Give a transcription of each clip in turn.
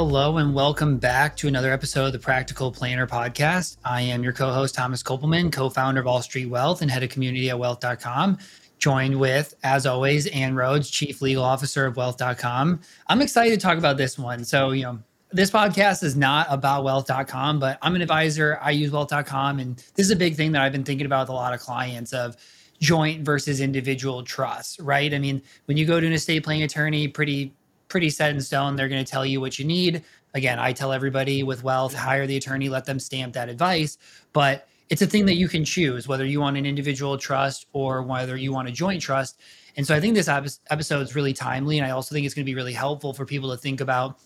Hello and welcome back to another episode of the Practical Planner Podcast. I am your co-host Thomas Koppelman, co-founder of AllStreet Wealth and head of community at wealth.com. Joined with, as always, Anne Rhodes, Chief Legal Officer of Wealth.com. I'm excited to talk about this one. So, you know, this podcast is not about wealth.com, but I'm an advisor. I use wealth.com. And this is a big thing that I've been thinking about with a lot of clients of joint versus individual trust, right? I mean, when you go to an estate planning attorney, pretty pretty set in stone. They're going to tell you what you need. Again, I tell everybody with wealth, hire the attorney, let them stamp that advice. But it's a thing that you can choose whether you want an individual trust or whether you want a joint trust. And so I think this episode is really timely. And I also think it's going to be really helpful for people to think about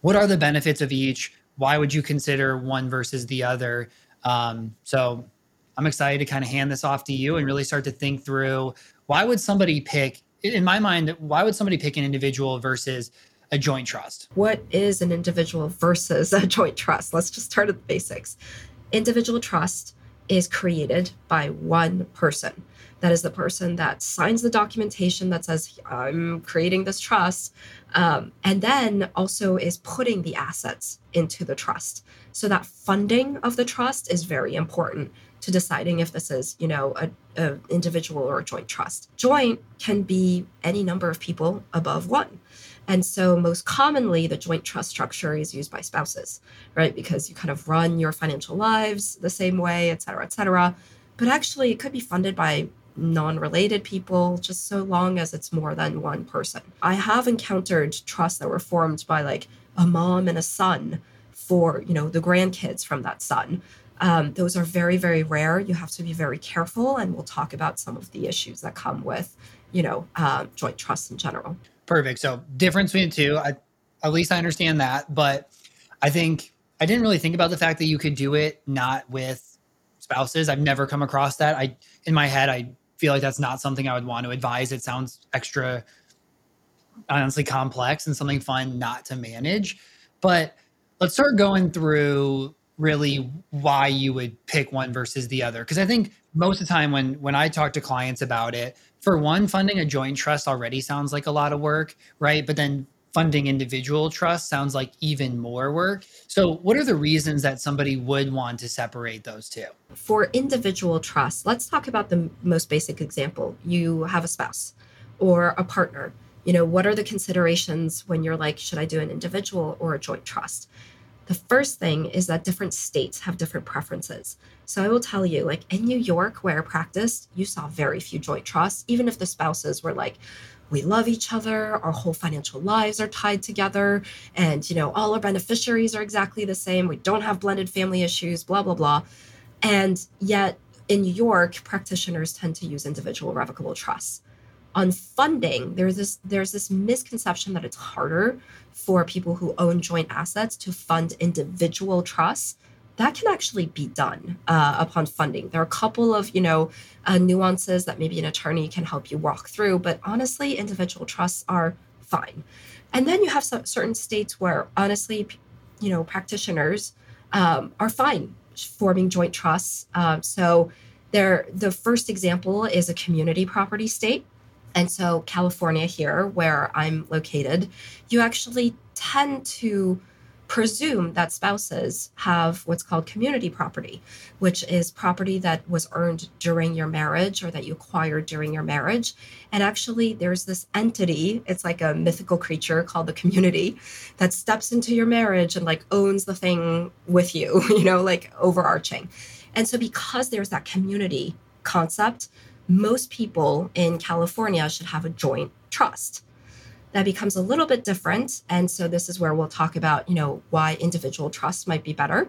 what are the benefits of each? Why would you consider one versus the other? Um, so I'm excited to kind of hand this off to you and really start to think through why would somebody pick in my mind, why would somebody pick an individual versus a joint trust? What is an individual versus a joint trust? Let's just start at the basics. Individual trust is created by one person. That is the person that signs the documentation that says, I'm creating this trust, um, and then also is putting the assets into the trust. So that funding of the trust is very important to deciding if this is, you know, a, a individual or a joint trust. Joint can be any number of people above one. And so, most commonly, the joint trust structure is used by spouses, right? Because you kind of run your financial lives the same way, et cetera, et cetera. But actually, it could be funded by non related people, just so long as it's more than one person. I have encountered trusts that were formed by like a mom and a son for, you know, the grandkids from that son. Um, those are very, very rare. You have to be very careful, and we'll talk about some of the issues that come with, you know, uh, joint trusts in general. Perfect. So difference between the two, I, at least I understand that, but I think I didn't really think about the fact that you could do it not with spouses. I've never come across that. I in my head, I feel like that's not something I would want to advise. It sounds extra, honestly, complex and something fun not to manage. But let's start going through really why you would pick one versus the other. Because i think most of the time when when i talk to clients about it for one funding a joint trust already sounds like a lot of work right? But then funding individual trust sounds like even more work. So what are the reasons that somebody would want to separate those two? For individual trust let's talk about the most basic example. You have a spouse or a partner. You know what are the considerations when you're like should i do an individual or a joint trust the first thing is that different states have different preferences. So I will tell you, like in New York, where I practiced, you saw very few joint trusts, even if the spouses were like, we love each other, our whole financial lives are tied together, and you know, all our beneficiaries are exactly the same. We don't have blended family issues, blah, blah, blah. And yet in New York, practitioners tend to use individual revocable trusts on funding there's this there's this misconception that it's harder for people who own joint assets to fund individual trusts. That can actually be done uh, upon funding. There are a couple of you know uh, nuances that maybe an attorney can help you walk through but honestly individual trusts are fine. And then you have some certain states where honestly you know practitioners um, are fine forming joint trusts. Um, so there the first example is a community property state and so, California, here where I'm located, you actually tend to presume that spouses have what's called community property, which is property that was earned during your marriage or that you acquired during your marriage. And actually, there's this entity, it's like a mythical creature called the community that steps into your marriage and like owns the thing with you, you know, like overarching. And so, because there's that community concept, most people in California should have a joint trust. That becomes a little bit different. And so this is where we'll talk about, you know, why individual trusts might be better.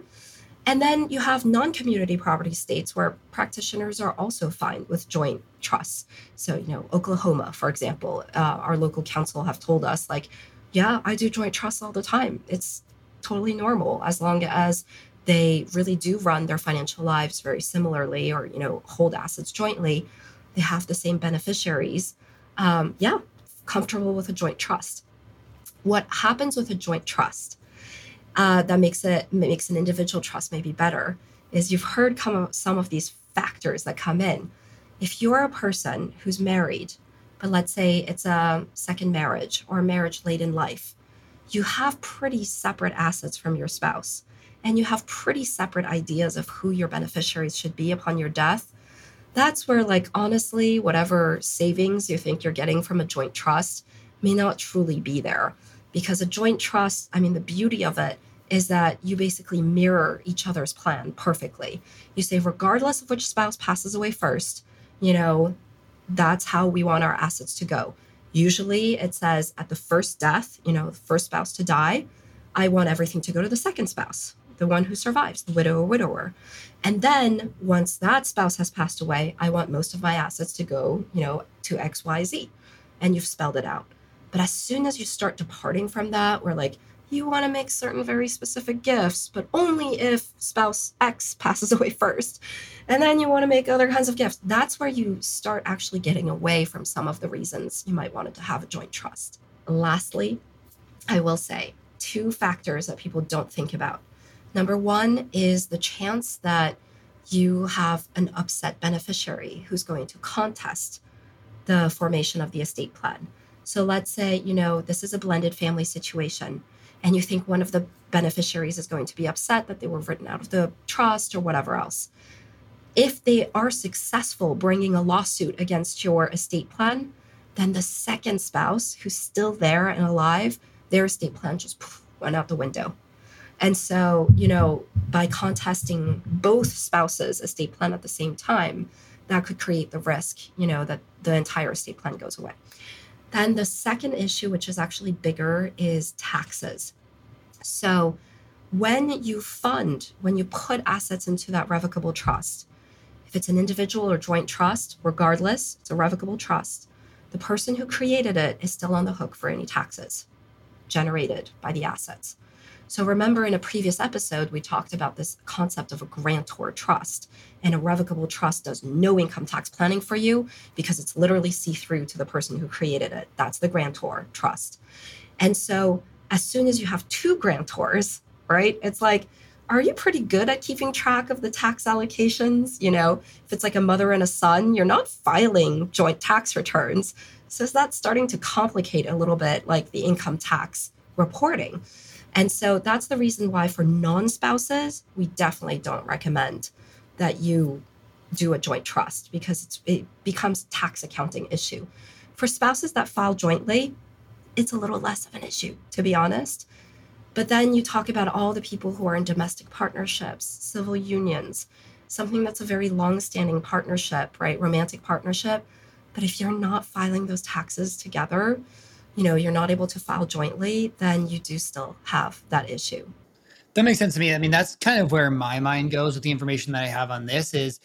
And then you have non-community property states where practitioners are also fine with joint trusts. So, you know, Oklahoma, for example, uh, our local counsel have told us like, yeah, I do joint trusts all the time. It's totally normal as long as they really do run their financial lives very similarly or, you know, hold assets jointly they have the same beneficiaries. Um, yeah, comfortable with a joint trust. What happens with a joint trust uh, that makes it makes an individual trust maybe better is you've heard come some of these factors that come in. If you're a person who's married, but let's say it's a second marriage or a marriage late in life, you have pretty separate assets from your spouse and you have pretty separate ideas of who your beneficiaries should be upon your death, that's where, like, honestly, whatever savings you think you're getting from a joint trust may not truly be there. Because a joint trust, I mean, the beauty of it is that you basically mirror each other's plan perfectly. You say, regardless of which spouse passes away first, you know, that's how we want our assets to go. Usually it says at the first death, you know, the first spouse to die, I want everything to go to the second spouse the one who survives, the widow or widower. And then once that spouse has passed away, I want most of my assets to go, you know, to XYZ. And you've spelled it out. But as soon as you start departing from that, where like you want to make certain very specific gifts, but only if spouse X passes away first. And then you want to make other kinds of gifts. That's where you start actually getting away from some of the reasons you might want to have a joint trust. Lastly, I will say two factors that people don't think about Number one is the chance that you have an upset beneficiary who's going to contest the formation of the estate plan. So let's say, you know, this is a blended family situation, and you think one of the beneficiaries is going to be upset that they were written out of the trust or whatever else. If they are successful bringing a lawsuit against your estate plan, then the second spouse who's still there and alive, their estate plan just went out the window. And so, you know, by contesting both spouses' estate plan at the same time, that could create the risk, you know, that the entire estate plan goes away. Then the second issue, which is actually bigger, is taxes. So when you fund, when you put assets into that revocable trust, if it's an individual or joint trust, regardless, it's a revocable trust. The person who created it is still on the hook for any taxes generated by the assets. So, remember in a previous episode, we talked about this concept of a grantor trust. And irrevocable trust does no income tax planning for you because it's literally see through to the person who created it. That's the grantor trust. And so, as soon as you have two grantors, right, it's like, are you pretty good at keeping track of the tax allocations? You know, if it's like a mother and a son, you're not filing joint tax returns. So that's starting to complicate a little bit like the income tax reporting. And so that's the reason why for non spouses, we definitely don't recommend that you do a joint trust because it becomes tax accounting issue. For spouses that file jointly, it's a little less of an issue, to be honest. But then you talk about all the people who are in domestic partnerships, civil unions, something that's a very long-standing partnership, right? Romantic partnership. But if you're not filing those taxes together, you know you're not able to file jointly then you do still have that issue. That makes sense to me. I mean that's kind of where my mind goes with the information that i have on this is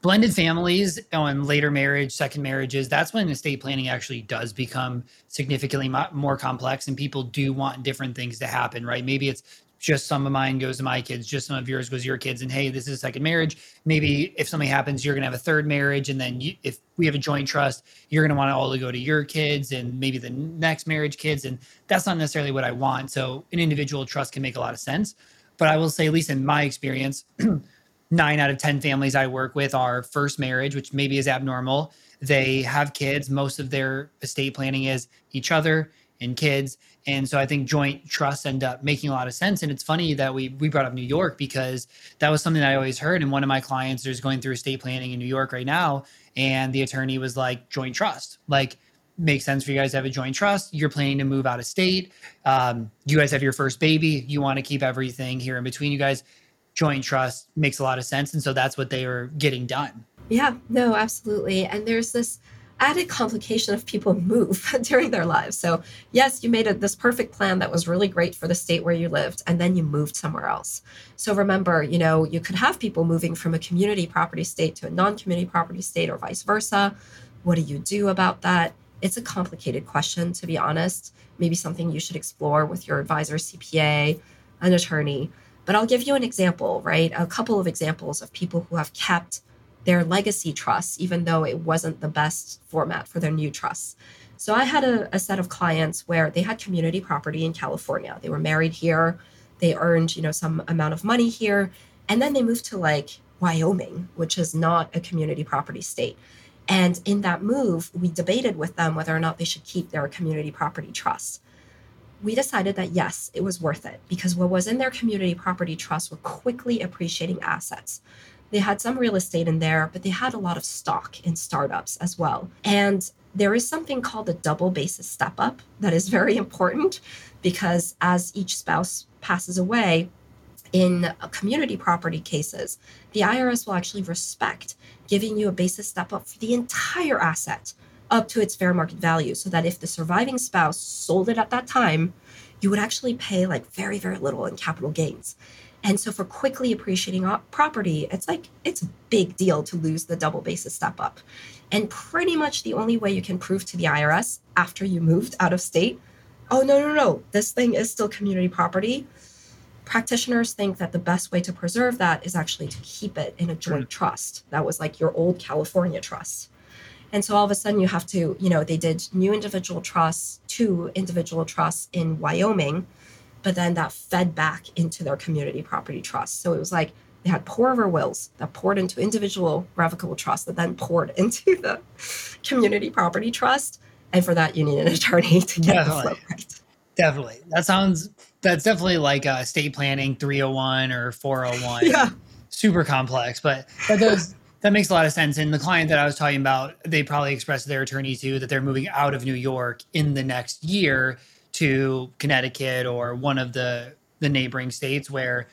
blended families on later marriage second marriages that's when estate planning actually does become significantly more complex and people do want different things to happen right? Maybe it's just some of mine goes to my kids, just some of yours goes to your kids. And hey, this is a second marriage. Maybe if something happens, you're going to have a third marriage. And then you, if we have a joint trust, you're going to want it all to go to your kids and maybe the next marriage kids. And that's not necessarily what I want. So an individual trust can make a lot of sense. But I will say, at least in my experience, nine out of 10 families I work with are first marriage, which maybe is abnormal. They have kids. Most of their estate planning is each other and kids. And so I think joint trusts end up making a lot of sense. And it's funny that we we brought up New York because that was something that I always heard. And one of my clients is going through estate planning in New York right now. And the attorney was like, joint trust. Like, makes sense for you guys to have a joint trust. You're planning to move out of state. Um, you guys have your first baby. You want to keep everything here in between you guys. Joint trust makes a lot of sense. And so that's what they were getting done. Yeah, no, absolutely. And there's this added complication of people move during their lives. So, yes, you made a, this perfect plan that was really great for the state where you lived, and then you moved somewhere else. So, remember, you know, you could have people moving from a community property state to a non community property state or vice versa. What do you do about that? It's a complicated question, to be honest. Maybe something you should explore with your advisor, CPA, an attorney. But I'll give you an example, right? A couple of examples of people who have kept their legacy trusts, even though it wasn't the best format for their new trusts. So I had a, a, set of clients where they had community property in California. They were married here, they earned, you know, some amount of money here, and then they moved to like Wyoming, which is not a community property state. And in that move, we debated with them whether or not they should keep their community property trust. we decided that yes, it was worth it because what was in their community property trust were quickly appreciating assets. They had some real estate in there, but they had a lot of stock in startups as well. And there is something called a double basis step up that is very important because as each spouse passes away, in community property cases, the IRS will actually respect giving you a basis step up for the entire asset up to its fair market value so that if the surviving spouse sold it at that time, you would actually pay like very, very little in capital gains. And so for quickly appreciating property, it's like it's a big deal to lose the double basis step up. And pretty much the only way you can prove to the IRS after you moved out of state, oh, no, no, no, this thing is still community property. Practitioners think that the best way to preserve that is actually to keep it in a joint hmm. trust. That was like your old California trust. And so all of a sudden you have to, you know, they did new individual trusts, two individual trusts in Wyoming, but then that fed back into their community property trust. So it was like they had pour over wills that poured into individual revocable trusts that then poured into the community property trust. And for that, you need an attorney to get definitely. the flow right. Definitely. That sounds, that's definitely like uh, a state planning 301 or 401. Yeah. Super complex, but that does, that makes a lot of sense. And the client that I was talking about, they probably expressed to their attorney too that they're moving out of New York in the next year to Connecticut or one of the the neighboring states where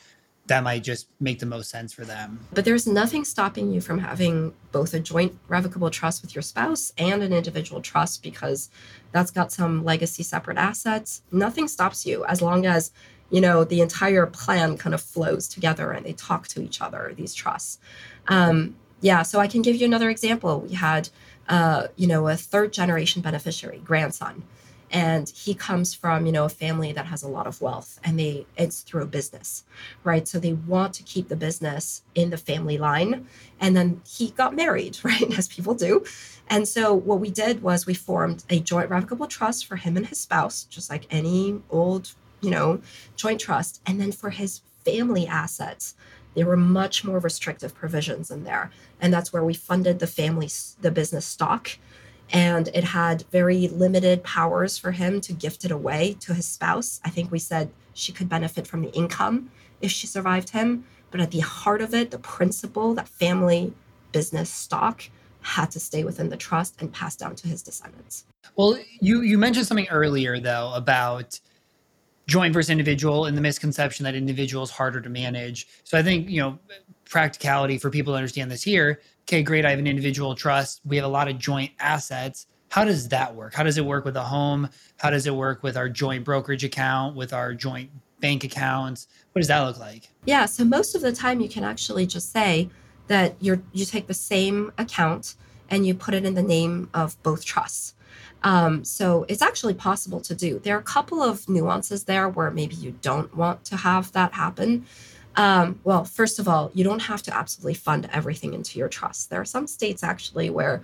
that might just make the most sense for them. But there's nothing stopping you from having both a joint revocable trust with your spouse and an individual trust because that's got some legacy separate assets. Nothing stops you as long as, you know, the entire plan kind of flows together and they talk to each other, these trusts. Um, yeah, so I can give you another example. We had, uh, you know, a third generation beneficiary, grandson and he comes from you know a family that has a lot of wealth and they it's through a business right? So they want to keep the business in the family line. And then he got married right as people do. And so what we did was we formed a joint revocable trust for him and his spouse just like any old you know joint trust. And then for his family assets there were much more restrictive provisions in there. And that's where we funded the family the business stock and it had very limited powers for him to gift it away to his spouse. I think we said she could benefit from the income if she survived him, but at the heart of it, the principle that family business stock had to stay within the trust and pass down to his descendants. Well, you you mentioned something earlier though about joint versus individual and the misconception that individual is harder to manage. So I think, you know, practicality for people to understand this here okay, great, I have an individual trust. We have a lot of joint assets. How does that work? How does it work with a home? How does it work with our joint brokerage account, with our joint bank accounts? What does that look like? Yeah, so most of the time you can actually just say that you're you take the same account and you put it in the name of both trusts. Um, so it's actually possible to do. There are a couple of nuances there where maybe you don't want to have that happen. Um, well, first of all, you don't have to absolutely fund everything into your trust. There are some states actually where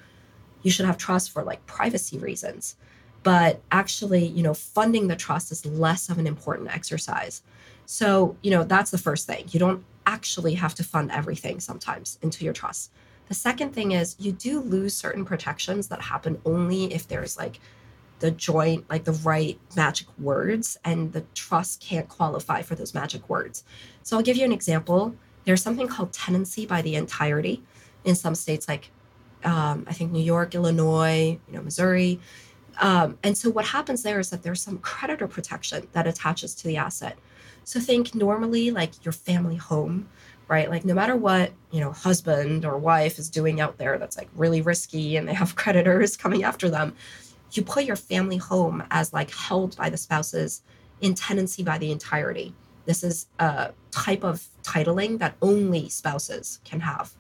you should have trust for like privacy reasons, but actually, you know, funding the trust is less of an important exercise. So, you know, that's the first thing. You don't actually have to fund everything sometimes into your trust. The second thing is you do lose certain protections that happen only if there's like the joint, like the right magic words, and the trust can't qualify for those magic words. So I'll give you an example. There's something called tenancy by the entirety in some states, like um, I think New York, Illinois, you know, Missouri. Um, and so what happens there is that there's some creditor protection that attaches to the asset. So think normally like your family home, right? Like no matter what, you know, husband or wife is doing out there that's like really risky and they have creditors coming after them, you put your family home as like held by the spouses in tenancy by the entirety. This is a type of titling that only spouses can have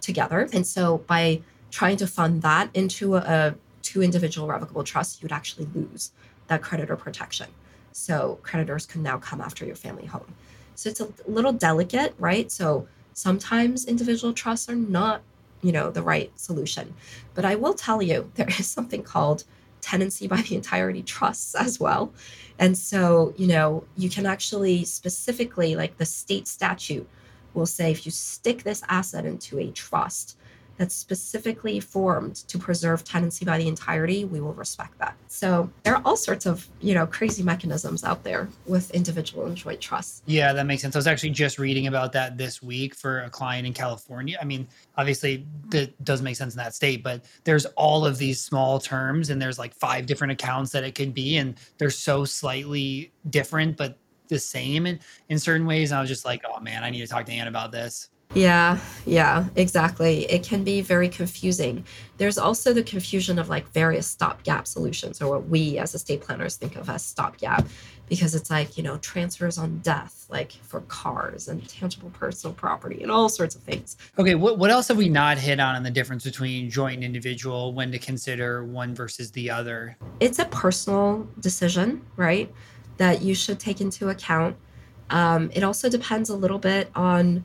together. And so by trying to fund that into a, a two individual revocable trust, you'd actually lose that creditor protection. So creditors can now come after your family home. So it's a little delicate, right? So sometimes individual trusts are not, you know, the right solution. But I will tell you there is something called tenancy by the entirety trusts as well. And so, you know, you can actually specifically, like the state statute will say, if you stick this asset into a trust, that's specifically formed to preserve tenancy by the entirety, we will respect that. So there are all sorts of, you know, crazy mechanisms out there with individual and joint trusts. Yeah, that makes sense. I was actually just reading about that this week for a client in California. I mean, obviously that does make sense in that state, but there's all of these small terms and there's like five different accounts that it could be and they're so slightly different but the same in, in certain ways. And I was just like, oh man, I need to talk to Anne about this. Yeah, yeah, exactly. It can be very confusing. There's also the confusion of like various stopgap solutions, or what we as estate planners think of as stopgap, because it's like, you know, transfers on death, like for cars and tangible personal property and all sorts of things. Okay, what, what else have we not hit on in the difference between joint and individual when to consider one versus the other? It's a personal decision, right? That you should take into account. Um, it also depends a little bit on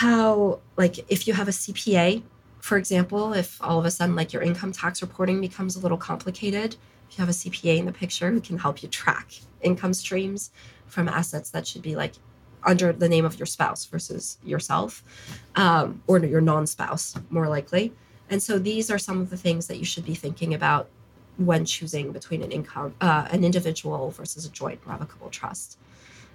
how like if you have a CPA, for example, if all of a sudden like your income tax reporting becomes a little complicated, if you have a CPA in the picture who can help you track income streams from assets that should be like under the name of your spouse versus yourself um, or your non-spouse more likely. And so these are some of the things that you should be thinking about when choosing between an income uh, an individual versus a joint revocable trust.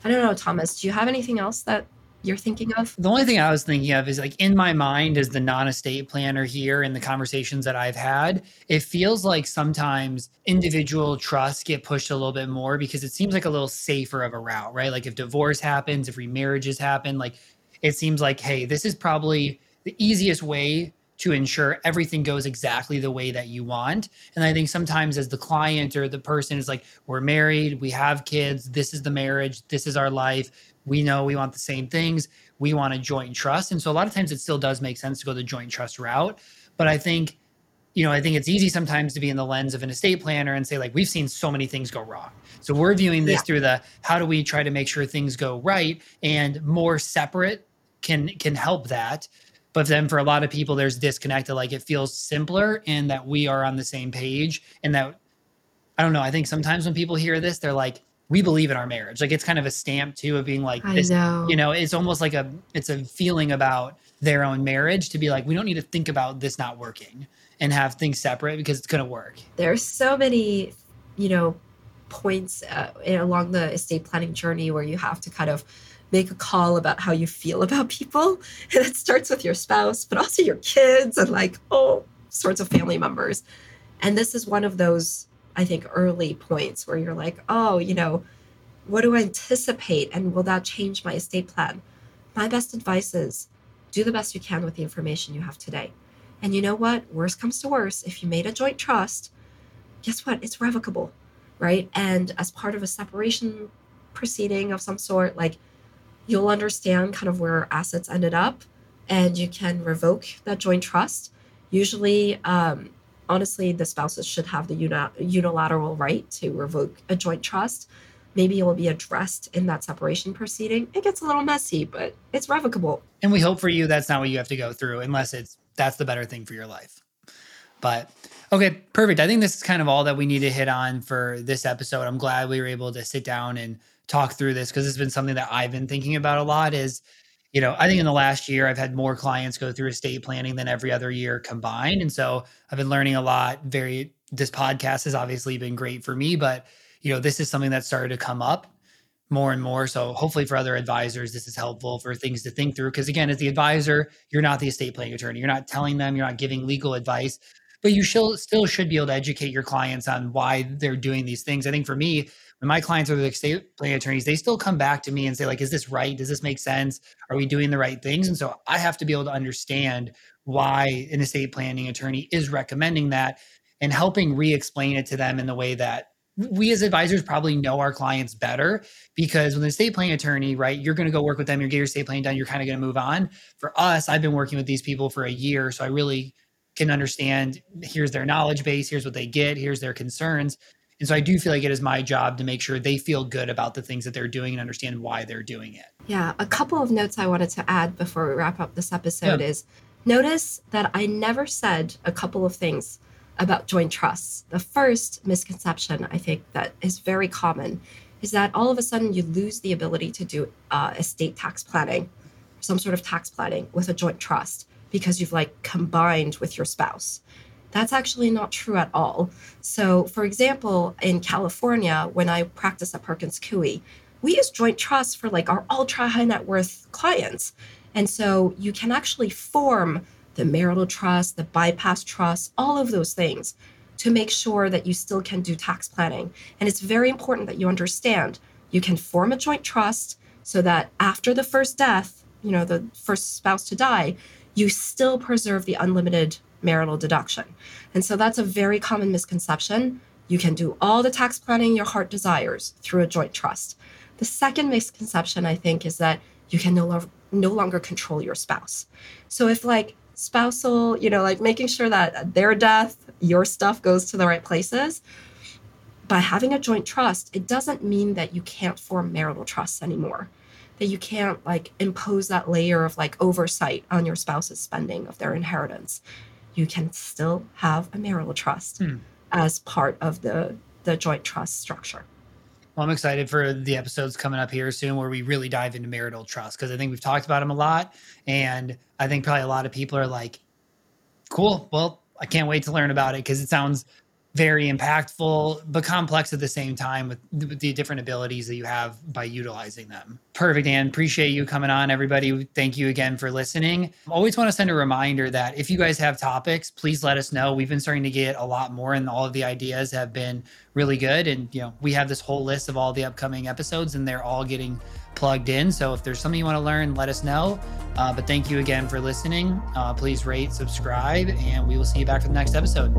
I don't know thomas do you have anything else that you're thinking of? The only thing I was thinking of is like in my mind as the non-estate planner here in the conversations that I've had, it feels like sometimes individual trusts get pushed a little bit more because it seems like a little safer of a route, right? Like if divorce happens, if remarriages happen, like it seems like, hey, this is probably the easiest way to ensure everything goes exactly the way that you want. And I think sometimes as the client or the person is like, we're married, we have kids, this is the marriage, this is our life we know we want the same things. We want a joint trust. And so a lot of times it still does make sense to go the joint trust route. But I think, you know, I think it's easy sometimes to be in the lens of an estate planner and say, like, we've seen so many things go wrong. So we're viewing this yeah. through the how do we try to make sure things go right and more separate can can help that. But then for a lot of people, there's disconnected. Like it feels simpler and that we are on the same page and that I don't know. I think sometimes when people hear this, they're like, we believe in our marriage. Like it's kind of a stamp too of being like this, know. you know, it's almost like a it's a feeling about their own marriage to be like, we don't need to think about this not working and have things separate because it's gonna work. There's so many, you know, points uh, along the estate planning journey where you have to kind of make a call about how you feel about people. And it starts with your spouse, but also your kids and like all sorts of family members. And this is one of those I think, early points where you're like, oh, you know, what do I anticipate? And will that change my estate plan? My best advice is do the best you can with the information you have today. And you know what? Worst comes to worst, if you made a joint trust, guess what? It's revocable, right? And as part of a separation proceeding of some sort, like you'll understand kind of where assets ended up and you can revoke that joint trust. Usually, um, honestly, the spouses should have the uni- unilateral right to revoke a joint trust. Maybe it will be addressed in that separation proceeding. It gets a little messy, but it's revocable. And we hope for you that's not what you have to go through, unless it's that's the better thing for your life. But okay, perfect. I think this is kind of all that we need to hit on for this episode. I'm glad we were able to sit down and talk through this because it's been something that I've been thinking about a lot. Is you know, I think in the last year, I've had more clients go through estate planning than every other year combined. And so I've been learning a lot. Very, this podcast has obviously been great for me, but, you know, this is something that started to come up more and more. So hopefully for other advisors, this is helpful for things to think through. Because again, as the advisor, you're not the estate planning attorney. You're not telling them, you're not giving legal advice, but you still still should be able to educate your clients on why they're doing these things. I think for me, when my clients are the estate planning attorneys, they still come back to me and say, like, is this right? Does this make sense? Are we doing the right things? And so I have to be able to understand why an estate planning attorney is recommending that and helping re-explain it to them in the way that we as advisors probably know our clients better because when the estate planning attorney, right, you're going to go work with them, you get your estate planning done, you're kind of going to move on. For us, I've been working with these people for a year, so I really can understand here's their knowledge base, here's what they get, here's their concerns. And so I do feel like it is my job to make sure they feel good about the things that they're doing and understand why they're doing it. Yeah. A couple of notes I wanted to add before we wrap up this episode yeah. is notice that I never said a couple of things about joint trusts. The first misconception I think that is very common is that all of a sudden you lose the ability to do uh, estate tax planning, some sort of tax planning with a joint trust because you've like combined with your spouse. That's actually not true at all. So, for example, in California, when I practice at Perkins Coie, we use joint trust for like our ultra high net worth clients. And so you can actually form the marital trust, the bypass trust, all of those things to make sure that you still can do tax planning. And it's very important that you understand you can form a joint trust so that after the first death, you know, the first spouse to die, you still preserve the unlimited marital deduction. And so that's a very common misconception. You can do all the tax planning your heart desires through a joint trust. The second misconception, I think, is that you can no, lo- no longer control your spouse. So if like spousal, you know, like making sure that their death, your stuff goes to the right places, by having a joint trust, it doesn't mean that you can't form marital trusts anymore. That you can't like impose that layer of like oversight on your spouse's spending of their inheritance. You can still have a marital trust hmm. as part of the the joint trust structure. Well, I'm excited for the episodes coming up here soon where we really dive into marital trust because I think we've talked about them a lot. And I think probably a lot of people are like, cool. Well, I can't wait to learn about it because it sounds very impactful, but complex at the same time with the different abilities that you have by utilizing them. Perfect, Anne. Appreciate you coming on, everybody. Thank you again for listening. Always want to send a reminder that if you guys have topics, please let us know. We've been starting to get a lot more, and all of the ideas have been really good. And you know, we have this whole list of all the upcoming episodes, and they're all getting plugged in. So if there's something you want to learn, let us know. Uh, but thank you again for listening. Uh, please rate, subscribe, and we will see you back for the next episode.